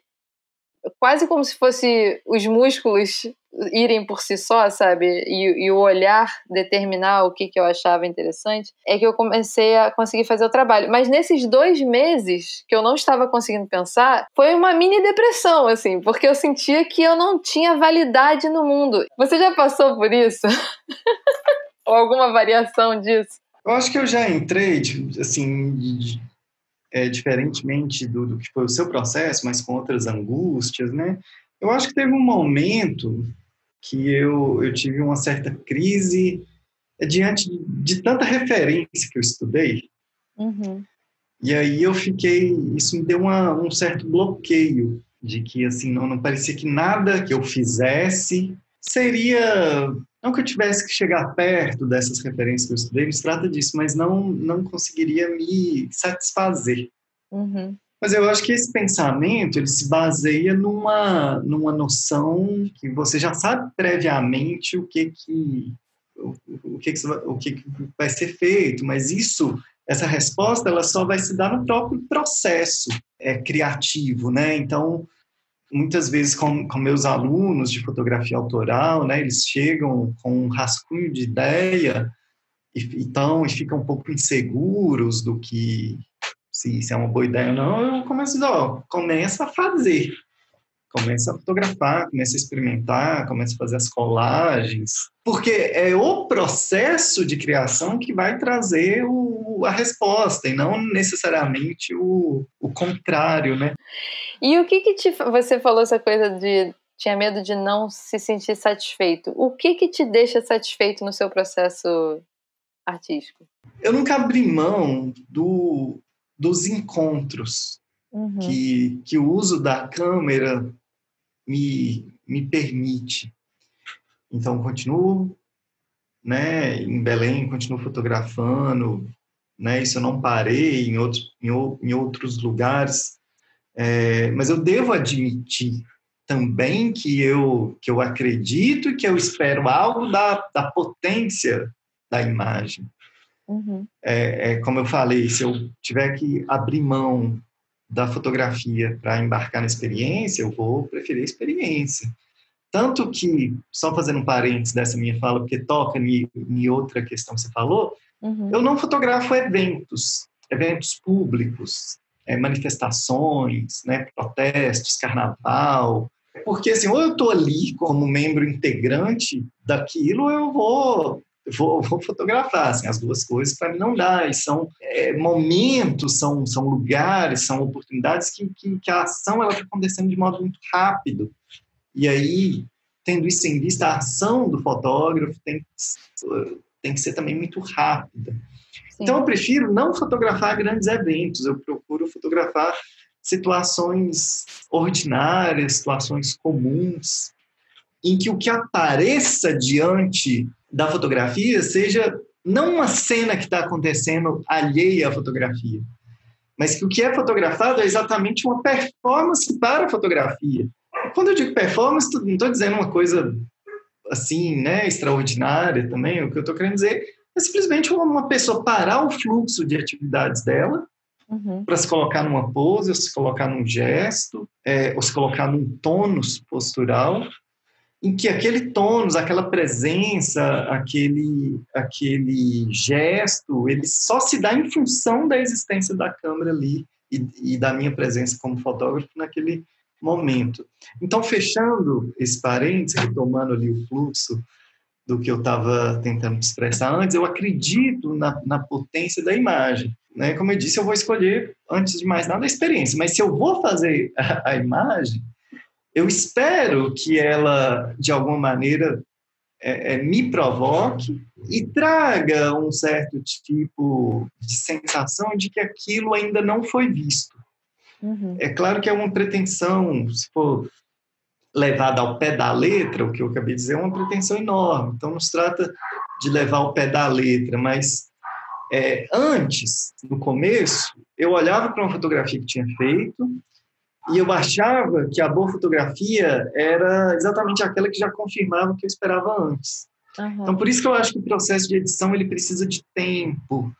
quase como se fosse os músculos irem por si só, sabe? E, e, o olhar determinar o que, que eu achava interessante, é que eu comecei a conseguir fazer o trabalho. Mas nesses dois meses que eu não estava conseguindo pensar, foi uma mini depressão, assim, porque eu sentia que eu não tinha validade no mundo. Você já passou por isso? Ou alguma variação disso? Eu acho que eu já entrei, tipo, assim, é, diferentemente do, do que foi o seu processo, mas com outras angústias, né? Eu acho que teve um momento que eu, eu tive uma certa crise diante de tanta referência que eu estudei. Uhum. E aí eu fiquei, isso me deu uma, um certo bloqueio de que assim não, não parecia que nada que eu fizesse seria não que eu tivesse que chegar perto dessas referências que eu estudei, não se trata disso, mas não não conseguiria me satisfazer. Uhum. Mas eu acho que esse pensamento ele se baseia numa, numa noção que você já sabe previamente o que que o, o, que, que, o que vai ser feito, mas isso, essa resposta, ela só vai se dar no próprio processo é, criativo, né? Então, muitas vezes com, com meus alunos de fotografia autoral, né, eles chegam com um rascunho de ideia e, então, e ficam um pouco inseguros do que se, se é uma boa ideia ou não, eu começo começa a fazer, começa a fotografar, começa a experimentar, começa a fazer as colagens, porque é o processo de criação que vai trazer o, a resposta e não necessariamente o, o contrário, né? E o que que te, você falou essa coisa de tinha medo de não se sentir satisfeito? O que que te deixa satisfeito no seu processo artístico? Eu nunca abri mão do, dos encontros uhum. que, que o uso da câmera me, me permite. Então, continuo né, em Belém, continuo fotografando, né, isso eu não parei em outros, em, em outros lugares, é, mas eu devo admitir também que eu, que eu acredito e que eu espero algo da, da potência da imagem. Uhum. É, é, como eu falei, se eu tiver que abrir mão da fotografia para embarcar na experiência, eu vou preferir a experiência. Tanto que, só fazendo um parênteses dessa minha fala, porque toca em, em outra questão que você falou, uhum. eu não fotografo eventos, eventos públicos, é, manifestações, né, protestos, carnaval, porque assim, ou eu estou ali como membro integrante daquilo, ou eu vou vou, vou fotografar. Assim, as duas coisas para mim não dá. E são é, momentos, são, são lugares, são oportunidades que, que, que a ação está acontecendo de modo muito rápido. E aí, tendo isso em vista, a ação do fotógrafo tem, tem que ser também muito rápida. Sim. Então, eu prefiro não fotografar grandes eventos, eu procuro fotografar situações ordinárias, situações comuns, em que o que apareça diante da fotografia seja não uma cena que está acontecendo alheia à fotografia, mas que o que é fotografado é exatamente uma performance para a fotografia. Quando eu digo performance, não estou dizendo uma coisa assim, né, extraordinária também. O que eu estou querendo dizer é simplesmente uma pessoa parar o fluxo de atividades dela uhum. para se colocar numa pose, ou se colocar num gesto, é, ou se colocar num tônus postural em que aquele tônus, aquela presença, aquele, aquele gesto, ele só se dá em função da existência da câmera ali e, e da minha presença como fotógrafo naquele momento. Então, fechando esse parênteses, retomando ali o fluxo do que eu estava tentando expressar antes, eu acredito na, na potência da imagem. Né? Como eu disse, eu vou escolher, antes de mais nada, a experiência, mas se eu vou fazer a, a imagem, eu espero que ela, de alguma maneira, é, é, me provoque e traga um certo tipo de sensação de que aquilo ainda não foi visto. Uhum. É claro que é uma pretensão, se for levada ao pé da letra, o que eu acabei de dizer, é uma pretensão enorme. Então, não se trata de levar ao pé da letra, mas é, antes, no começo, eu olhava para uma fotografia que tinha feito, e eu achava que a boa fotografia era exatamente aquela que já confirmava o que eu esperava antes. Uhum. Então, por isso que eu acho que o processo de edição ele precisa de tempo.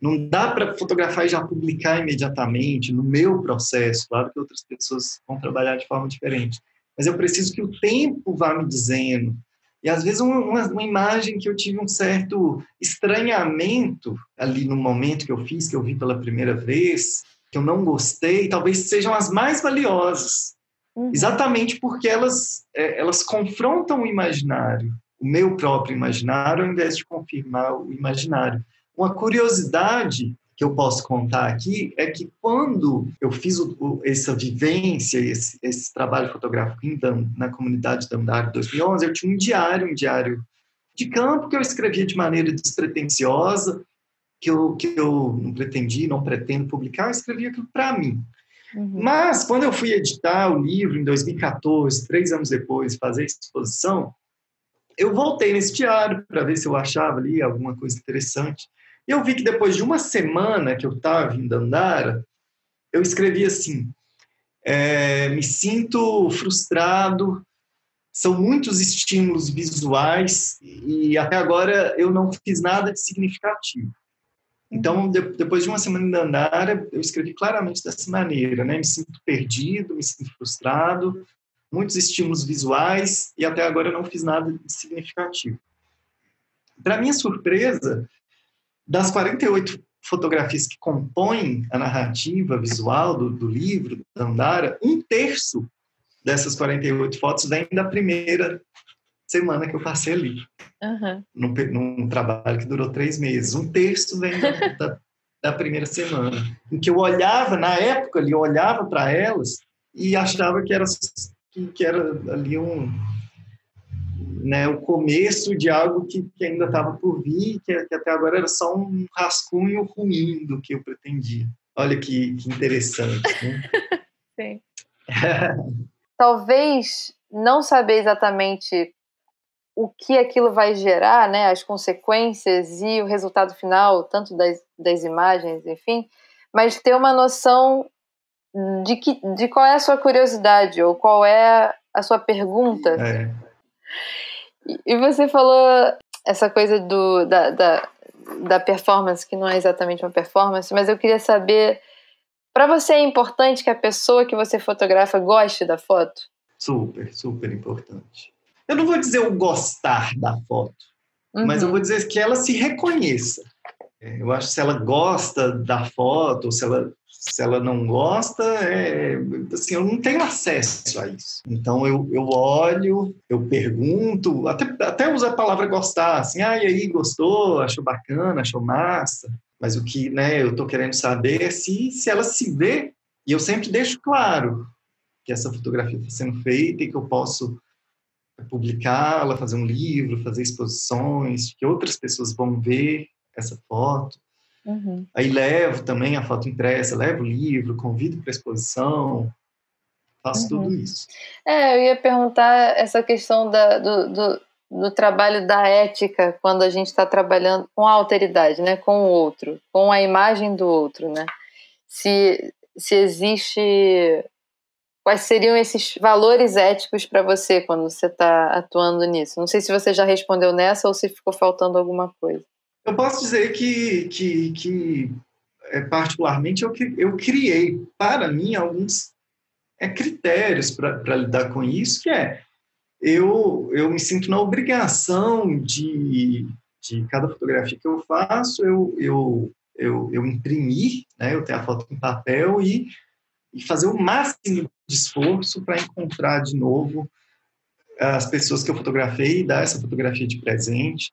Não dá para fotografar e já publicar imediatamente, no meu processo. Claro que outras pessoas vão trabalhar de forma diferente. Mas eu preciso que o tempo vá me dizendo. E às vezes uma, uma, imagem que eu tive um certo estranhamento ali no momento que eu fiz, que eu vi pela primeira vez, que eu não gostei, talvez sejam as mais valiosas. Uhum. Exatamente porque elas, é, elas confrontam o imaginário, o meu próprio imaginário, ao invés de confirmar o imaginário. Uma curiosidade que eu posso contar aqui é que quando eu fiz o, o, essa vivência, esse, esse trabalho fotográfico em, na comunidade Dandara 2011, eu tinha um diário, um diário de campo que eu escrevia de maneira despretensiosa, que eu, que eu não pretendi, não pretendo publicar, eu escrevi aquilo para mim. Uhum. Mas, quando eu fui editar o livro em 2014, três anos depois, fazer a exposição, eu voltei nesse diário para ver se eu achava ali alguma coisa interessante. Eu vi que depois de uma semana que eu estava em Dandara, eu escrevi assim: é, me sinto frustrado, são muitos estímulos visuais e até agora eu não fiz nada de significativo. Então, de, depois de uma semana em Dandara, eu escrevi claramente dessa maneira, né? Me sinto perdido, me sinto frustrado, muitos estímulos visuais e até agora eu não fiz nada de significativo. Para minha surpresa, das 48 fotografias que compõem a narrativa visual do, do livro, da Andara, um terço dessas 48 fotos vem da primeira semana que eu passei ali. Uhum. Num, num, trabalho que durou três meses. Um terço vem da, da, da primeira semana. Em que eu olhava, na época ali, eu olhava para elas e achava que era, que, que era ali um, né, o começo de algo que, que ainda estava por vir, que, que, até agora era só um rascunho ruim do que eu pretendia. Olha que, que interessante. Né? Talvez não saber exatamente o que aquilo vai gerar, né, as consequências e o resultado final, tanto das, das imagens, enfim, mas ter uma noção de, que, de qual é a sua curiosidade ou qual é a sua pergunta. É. E você falou essa coisa do, da, da, da performance, que não é exatamente uma performance, mas eu queria saber: para você é importante que a pessoa que você fotografa goste da foto? Super, super importante. Eu não vou dizer o gostar da foto, uhum. mas eu vou dizer que ela se reconheça. É, eu acho que se ela gosta da foto, se ela se ela não gosta, é, assim, eu não tenho acesso a isso. Então eu, eu olho, eu pergunto, até, até uso a palavra gostar, assim, ah, e aí, gostou, achou bacana, achou massa. Mas o que né, eu estou querendo saber é se, se ela se vê, e eu sempre deixo claro que essa fotografia está sendo feita e que eu posso publicá-la, fazer um livro, fazer exposições, que outras pessoas vão ver essa foto. Uhum. Aí levo também a foto impressa, levo o livro, convido para exposição, faço uhum. tudo isso. É, eu ia perguntar essa questão da, do, do, do trabalho da ética quando a gente está trabalhando com a alteridade, né, com o outro, com a imagem do outro, né? Se, se existe quais seriam esses valores éticos para você quando você está atuando nisso? Não sei se você já respondeu nessa ou se ficou faltando alguma coisa. Eu posso dizer que, que, que é, particularmente, eu, eu criei para mim alguns é, critérios para lidar com isso, que é eu, eu me sinto na obrigação de, de cada fotografia que eu faço, eu, eu, eu, eu imprimir, né, eu tenho a foto em papel e, e fazer o máximo de esforço para encontrar de novo as pessoas que eu fotografei e dar essa fotografia de presente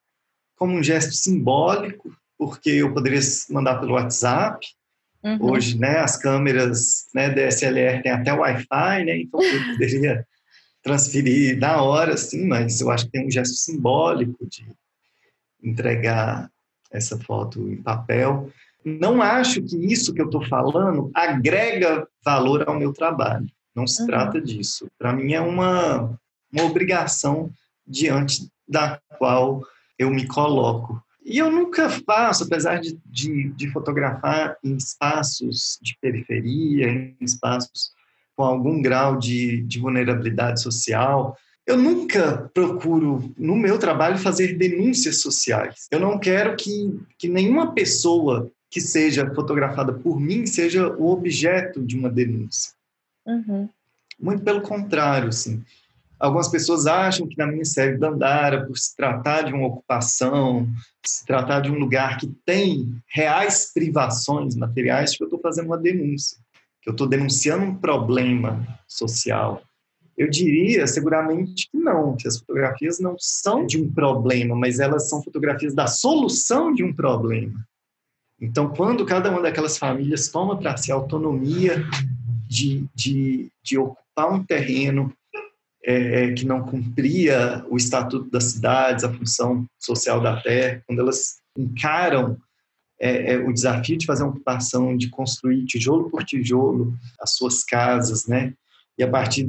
como um gesto simbólico, porque eu poderia mandar pelo WhatsApp. Uhum. Hoje, né, as câmeras né, DSLR têm até Wi-Fi, né, então eu poderia transferir na hora, sim, mas eu acho que tem um gesto simbólico de entregar essa foto em papel. Não acho que isso que eu estou falando agrega valor ao meu trabalho. Não se uhum. trata disso. Para mim é uma, uma obrigação diante da qual eu me coloco. E eu nunca faço, apesar de, de, de, fotografar em espaços de periferia, em espaços com algum grau de, de vulnerabilidade social, eu nunca procuro, no meu trabalho, fazer denúncias sociais. Eu não quero que, que nenhuma pessoa que seja fotografada por mim seja o objeto de uma denúncia. Uhum. Muito pelo contrário, assim. Algumas pessoas acham que na minha série Dandara, por se tratar de uma ocupação, se tratar de um lugar que tem reais privações materiais, que eu estou fazendo uma denúncia, que eu estou denunciando um problema social. Eu diria, seguramente, que não, que as fotografias não são de um problema, mas elas são fotografias da solução de um problema. Então, quando cada uma daquelas famílias toma para si a autonomia de, de, de ocupar um terreno é, é, que não cumpria o estatuto das cidades, a função social da terra, quando elas encaram é, é, o desafio de fazer uma ocupação, de construir tijolo por tijolo as suas casas, né? E a partir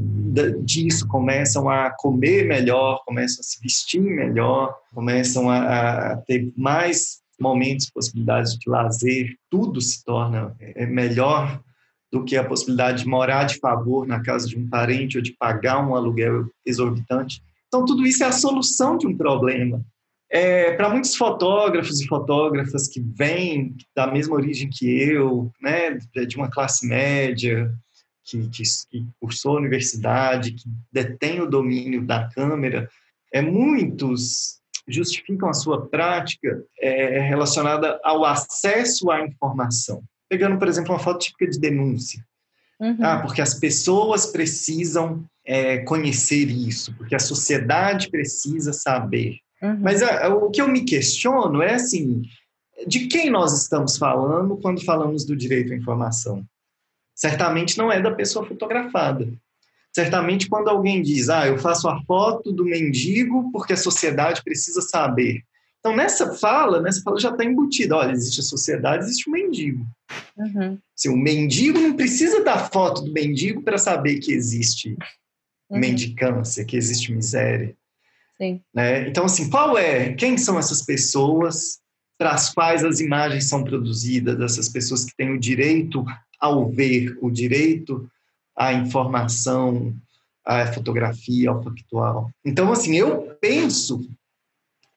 disso começam a comer melhor, começam a se vestir melhor, começam a, a ter mais momentos, possibilidades de lazer, tudo se torna é, melhor do que a possibilidade de morar de favor na casa de um parente ou de pagar um aluguel exorbitante. Então, tudo isso é a solução de um problema. É, para muitos fotógrafos e fotógrafas que vêm da mesma origem que eu, né, de uma classe média, que, que, que cursou a universidade, que detém o domínio da câmera, é, muitos justificam a sua prática é, relacionada ao acesso à informação. Pegando, por exemplo, uma foto típica de denúncia. Uhum. Ah, porque as pessoas precisam é, conhecer isso, porque a sociedade precisa saber. Uhum. Mas a, o que eu me questiono é assim: de quem nós estamos falando quando falamos do direito à informação? Certamente não é da pessoa fotografada. Certamente quando alguém diz, ah, eu faço a foto do mendigo porque a sociedade precisa saber. Então, nessa fala, nessa fala já está embutida. Olha, existe a sociedade, existe o mendigo. Uhum. Se o mendigo não precisa da foto do mendigo para saber que existe uhum. mendicância, que existe miséria. Sim. Né? Então, assim, qual é? Quem são essas pessoas para as quais as imagens são produzidas, dessas pessoas que têm o direito ao ver, o direito à informação, à fotografia, ao factual. Então, assim, eu penso,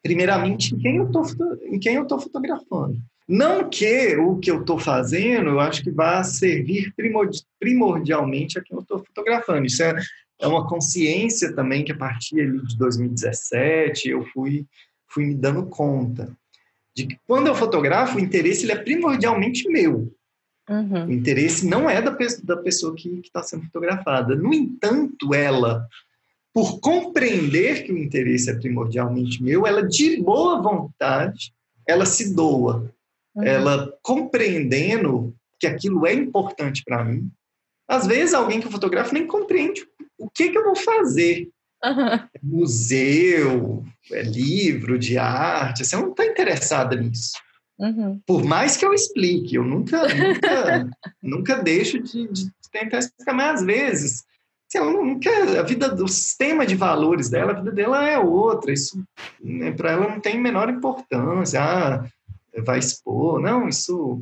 primeiramente, em quem eu tô, em quem eu estou fotografando. Não que o que eu estou fazendo, eu acho que vá servir primordialmente a quem eu estou fotografando. Isso é, é uma consciência também que a partir ali de 2017 eu fui, fui me dando conta de que quando eu fotografo, o interesse ele é primordialmente meu. Uhum. O interesse não é da, da pessoa que está sendo fotografada. No entanto, ela, por compreender que o interesse é primordialmente meu, ela de boa vontade, ela se doa. Uhum. Ela compreendendo que aquilo é importante para mim. Às vezes, alguém que eu fotografo nem compreende o que, que eu vou fazer. Uhum. Museu, é livro de arte, você não está interessada nisso. Uhum. Por mais que eu explique, eu nunca, nunca, nunca deixo de, de, tentar explicar, mas às vezes assim, ela não quer, a vida do sistema de valores dela, a vida dela é outra, isso né, para ela não tem menor importância, ah, vai expor, não, isso,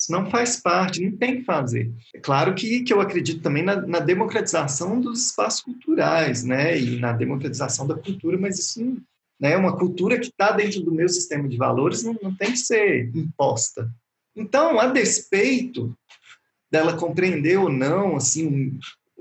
isso não faz parte, não tem que fazer. É claro que, que eu acredito também na, na democratização dos espaços culturais, né, e na democratização da cultura, mas isso né? Uma cultura que está dentro do meu sistema de valores não, não tem que ser imposta. Então, a despeito dela compreender ou não assim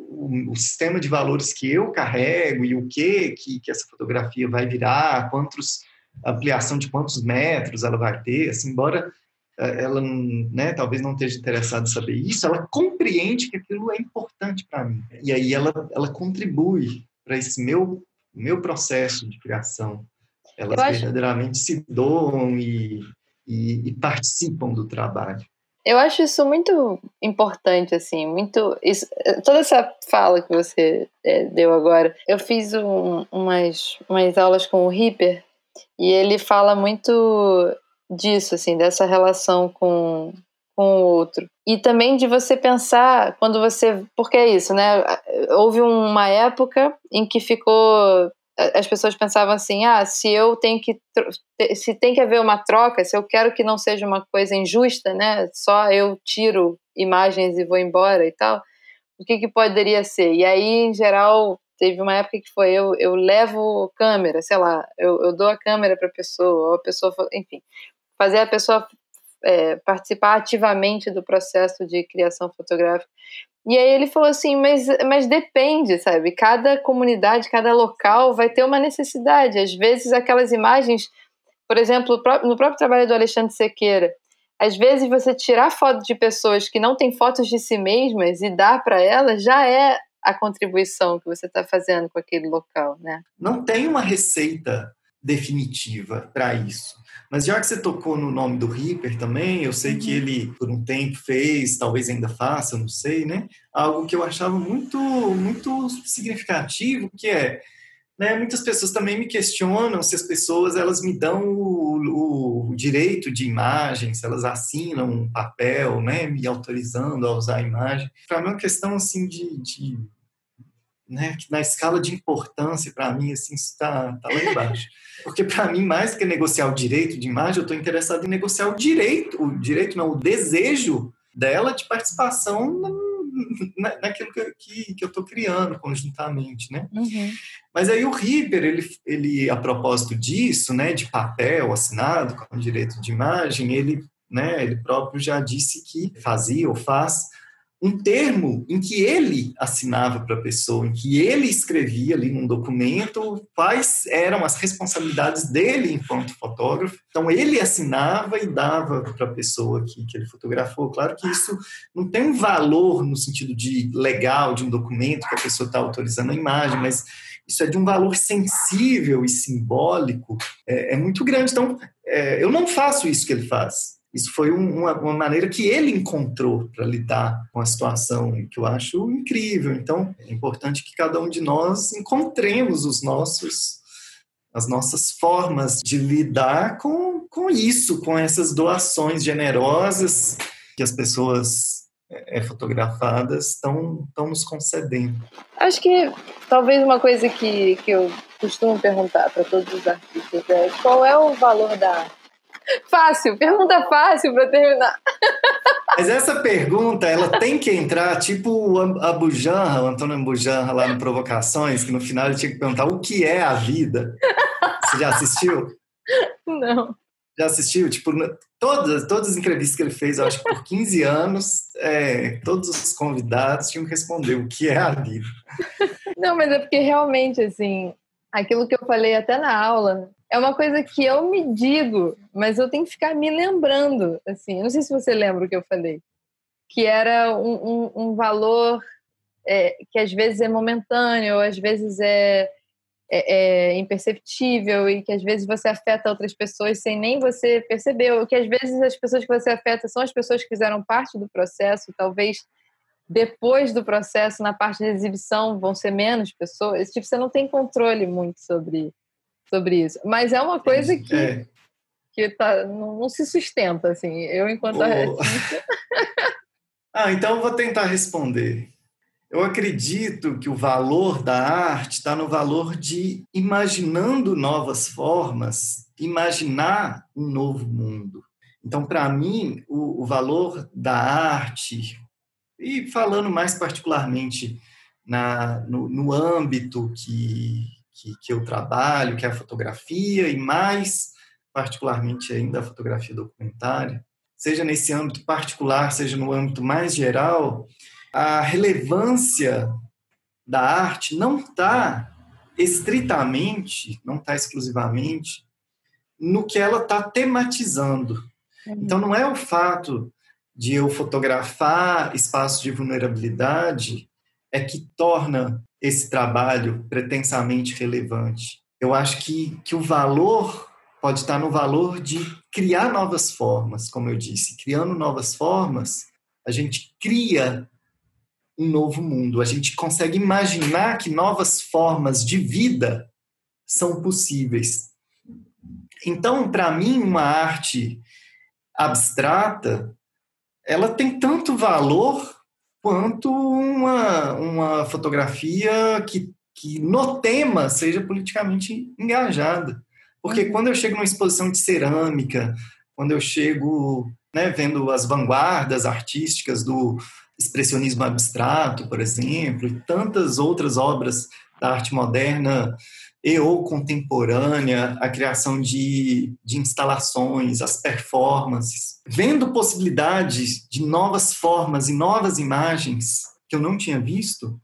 o, o, sistema de valores que eu carrego e o que, que que essa fotografia vai virar, quantos ampliação de quantos metros ela vai ter, assim, embora eh, ela né, talvez não esteja interessada em saber isso, ela compreende que aquilo é importante para mim. E aí ela, ela contribui para esse meu meu processo de criação. Elas acho... verdadeiramente se doam e, e, e, participam do trabalho. Eu acho isso muito importante, assim, muito. Isso, toda essa fala que você é, deu agora, eu fiz um, umas, umas aulas com o Ripper e ele fala muito disso, assim, dessa relação com, com o outro. E também de você pensar quando você. Porque é isso, né? Houve uma época em que ficou. As pessoas pensavam assim: ah, se eu tenho que. Se tem que haver uma troca, se eu quero que não seja uma coisa injusta, né? Só eu tiro imagens e vou embora e tal. O que, que poderia ser? E aí, em geral, teve uma época que foi eu, eu levo câmera, sei lá, eu, eu dou a câmera para pessoa, ou a pessoa, enfim, fazer a pessoa é, participar ativamente do processo de criação fotográfica. E aí ele falou assim, mas, mas depende, sabe? Cada comunidade, cada local vai ter uma necessidade. Às vezes aquelas imagens, por exemplo, no próprio trabalho do Alexandre Sequeira, às vezes você tirar foto de pessoas que não têm fotos de si mesmas e dar para elas já é a contribuição que você está fazendo com aquele local, né? Não tem uma receita definitiva para isso. Mas já que você tocou no nome do Ripper também, eu sei uhum. que ele por um tempo fez, talvez ainda faça, não sei, né? Algo que eu achava muito muito significativo, que é né, muitas pessoas também me questionam se as pessoas elas me dão o, o, direito de imagem, se elas assinam um papel, né, me autorizando a usar a imagem. Para mim é uma questão assim de, de né, que na escala de importância para mim assim está tá lá embaixo. Porque para mim mais que negociar o direito de imagem, eu estou interessado em negociar o direito, o direito não, o desejo dela de participação na, naquilo que, que, que eu estou criando conjuntamente, né? Uhum. Mas aí o Reaper, ele, ele, a propósito disso, né, de papel assinado com direito de imagem, ele, né, ele próprio já disse que fazia ou faz um termo em que ele assinava para a pessoa, em que ele escrevia ali num documento quais eram as responsabilidades dele enquanto fotógrafo. Então, ele assinava e dava para a pessoa que, que ele fotografou. Claro que isso não tem um valor no sentido de legal de um documento que a pessoa está autorizando a imagem, mas isso é de um valor sensível e simbólico, é, é muito grande. Então, é, eu não faço isso que ele faz. Isso foi uma, uma maneira que ele encontrou para lidar com a situação, que eu acho incrível. Então, é importante que cada um de nós encontremos os nossos as nossas formas de lidar com, com isso, com essas doações generosas que as pessoas é, fotografadas estão, estão nos concedendo. Acho que talvez uma coisa que, que eu costumo perguntar para todos os artistas é qual é o valor da arte? Fácil, pergunta fácil para terminar. Mas essa pergunta, ela tem que entrar, tipo o Abujanra, o Antônio Abujanra lá no Provocações, que no final ele tinha que perguntar o que é a vida. Você já assistiu? Não. Já assistiu? Tipo, todas, todas as entrevistas que ele fez, acho que por 15 anos, é, todos os convidados tinham que responder o que é a vida. Não, mas é porque realmente, assim, aquilo que eu falei até na aula, é uma coisa que eu me digo, mas eu tenho que ficar me lembrando, assim, não sei se você lembra o que eu falei, que era um, um, um valor é, que às vezes é momentâneo, às vezes é, é, é, imperceptível e que às vezes você afeta outras pessoas sem nem você perceber, que às vezes as pessoas que você afeta são as pessoas que fizeram parte do processo, talvez depois do processo, na parte de exibição, vão ser menos pessoas. Tipo, você não tem controle muito sobre sobre isso. Mas é uma coisa que, é. que tá, não, não, se sustenta, assim. Eu, enquanto oh. artista... ah, então eu vou tentar responder. Eu acredito que o valor da arte está no valor de imaginando novas formas, imaginar um novo mundo. Então, para mim, o, o, valor da arte, e falando mais particularmente na, no, no âmbito que, que, que eu trabalho, que é a fotografia, e mais particularmente ainda a fotografia documentária, seja nesse âmbito particular, seja no âmbito mais geral, a relevância da arte não está estritamente, não está exclusivamente no que ela está tematizando. Uhum. Então, não é o fato de eu fotografar espaços de vulnerabilidade é que torna esse trabalho pretensamente relevante. Eu acho que, que o valor pode estar no valor de criar novas formas, como eu disse. Criando novas formas, a gente cria um novo mundo. A gente consegue imaginar que novas formas de vida são possíveis. Então, para mim, uma arte abstrata, ela tem tanto valor quanto uma, uma fotografia que, que no tema seja politicamente engajada. Porque uhum. quando eu chego numa exposição de cerâmica, quando eu chego né, vendo as vanguardas artísticas do expressionismo abstrato, por exemplo, e tantas outras obras da arte moderna e ou contemporânea, a criação de, de instalações, as performances, vendo possibilidades de novas formas e novas imagens que eu não tinha visto,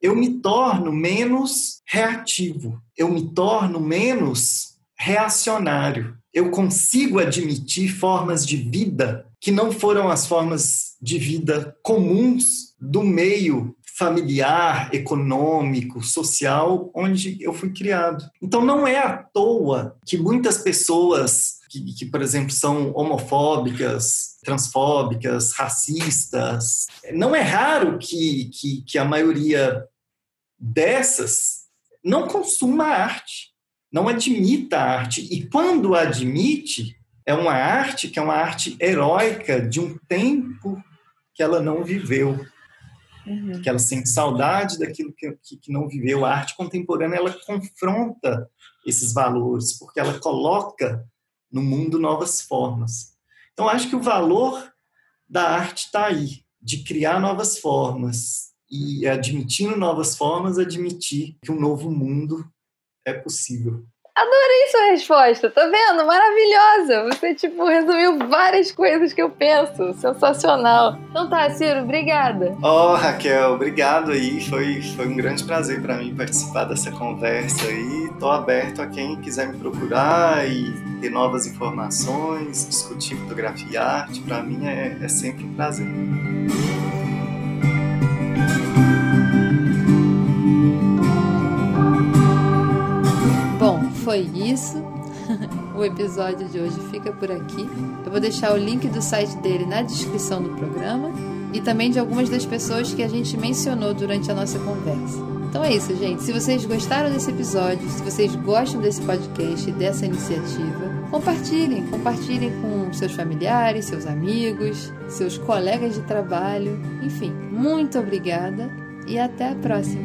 eu me torno menos reativo, eu me torno menos reacionário. Eu consigo admitir formas de vida que não foram as formas de vida comuns do meio familiar, econômico, social, onde eu fui criado. Então não é à toa que muitas pessoas que, que, por exemplo, são homofóbicas, transfóbicas, racistas, não é raro que, que, que a maioria dessas não consuma arte, não admita a arte. E quando admite, é uma arte que é uma arte heróica de um tempo que ela não viveu uhum. que ela sente saudade daquilo que, que, não viveu. A arte contemporânea ela confronta esses valores, porque ela coloca no mundo novas formas. Então, acho que o valor da arte está aí, de criar novas formas e admitindo novas formas, admitir que um novo mundo é possível. Adorei sua resposta, tá vendo? Maravilhosa! Você, tipo, resumiu várias coisas que eu penso. Sensacional. Então tá, Ciro, obrigada. Ó, oh, Raquel, obrigado aí. Foi, foi um grande prazer para mim participar dessa conversa aí. Tô aberto a quem quiser me procurar e ter novas informações, discutir fotografia e arte. Para mim é, é sempre um prazer. Foi isso. o episódio de hoje fica por aqui. Eu vou deixar o link do site dele na descrição do programa e também de algumas das pessoas que a gente mencionou durante a nossa conversa. Então é isso, gente. Se vocês gostaram desse episódio, se vocês gostam desse podcast e dessa iniciativa, compartilhem, compartilhem com seus familiares, seus amigos, seus colegas de trabalho. Enfim, muito obrigada e até a próxima.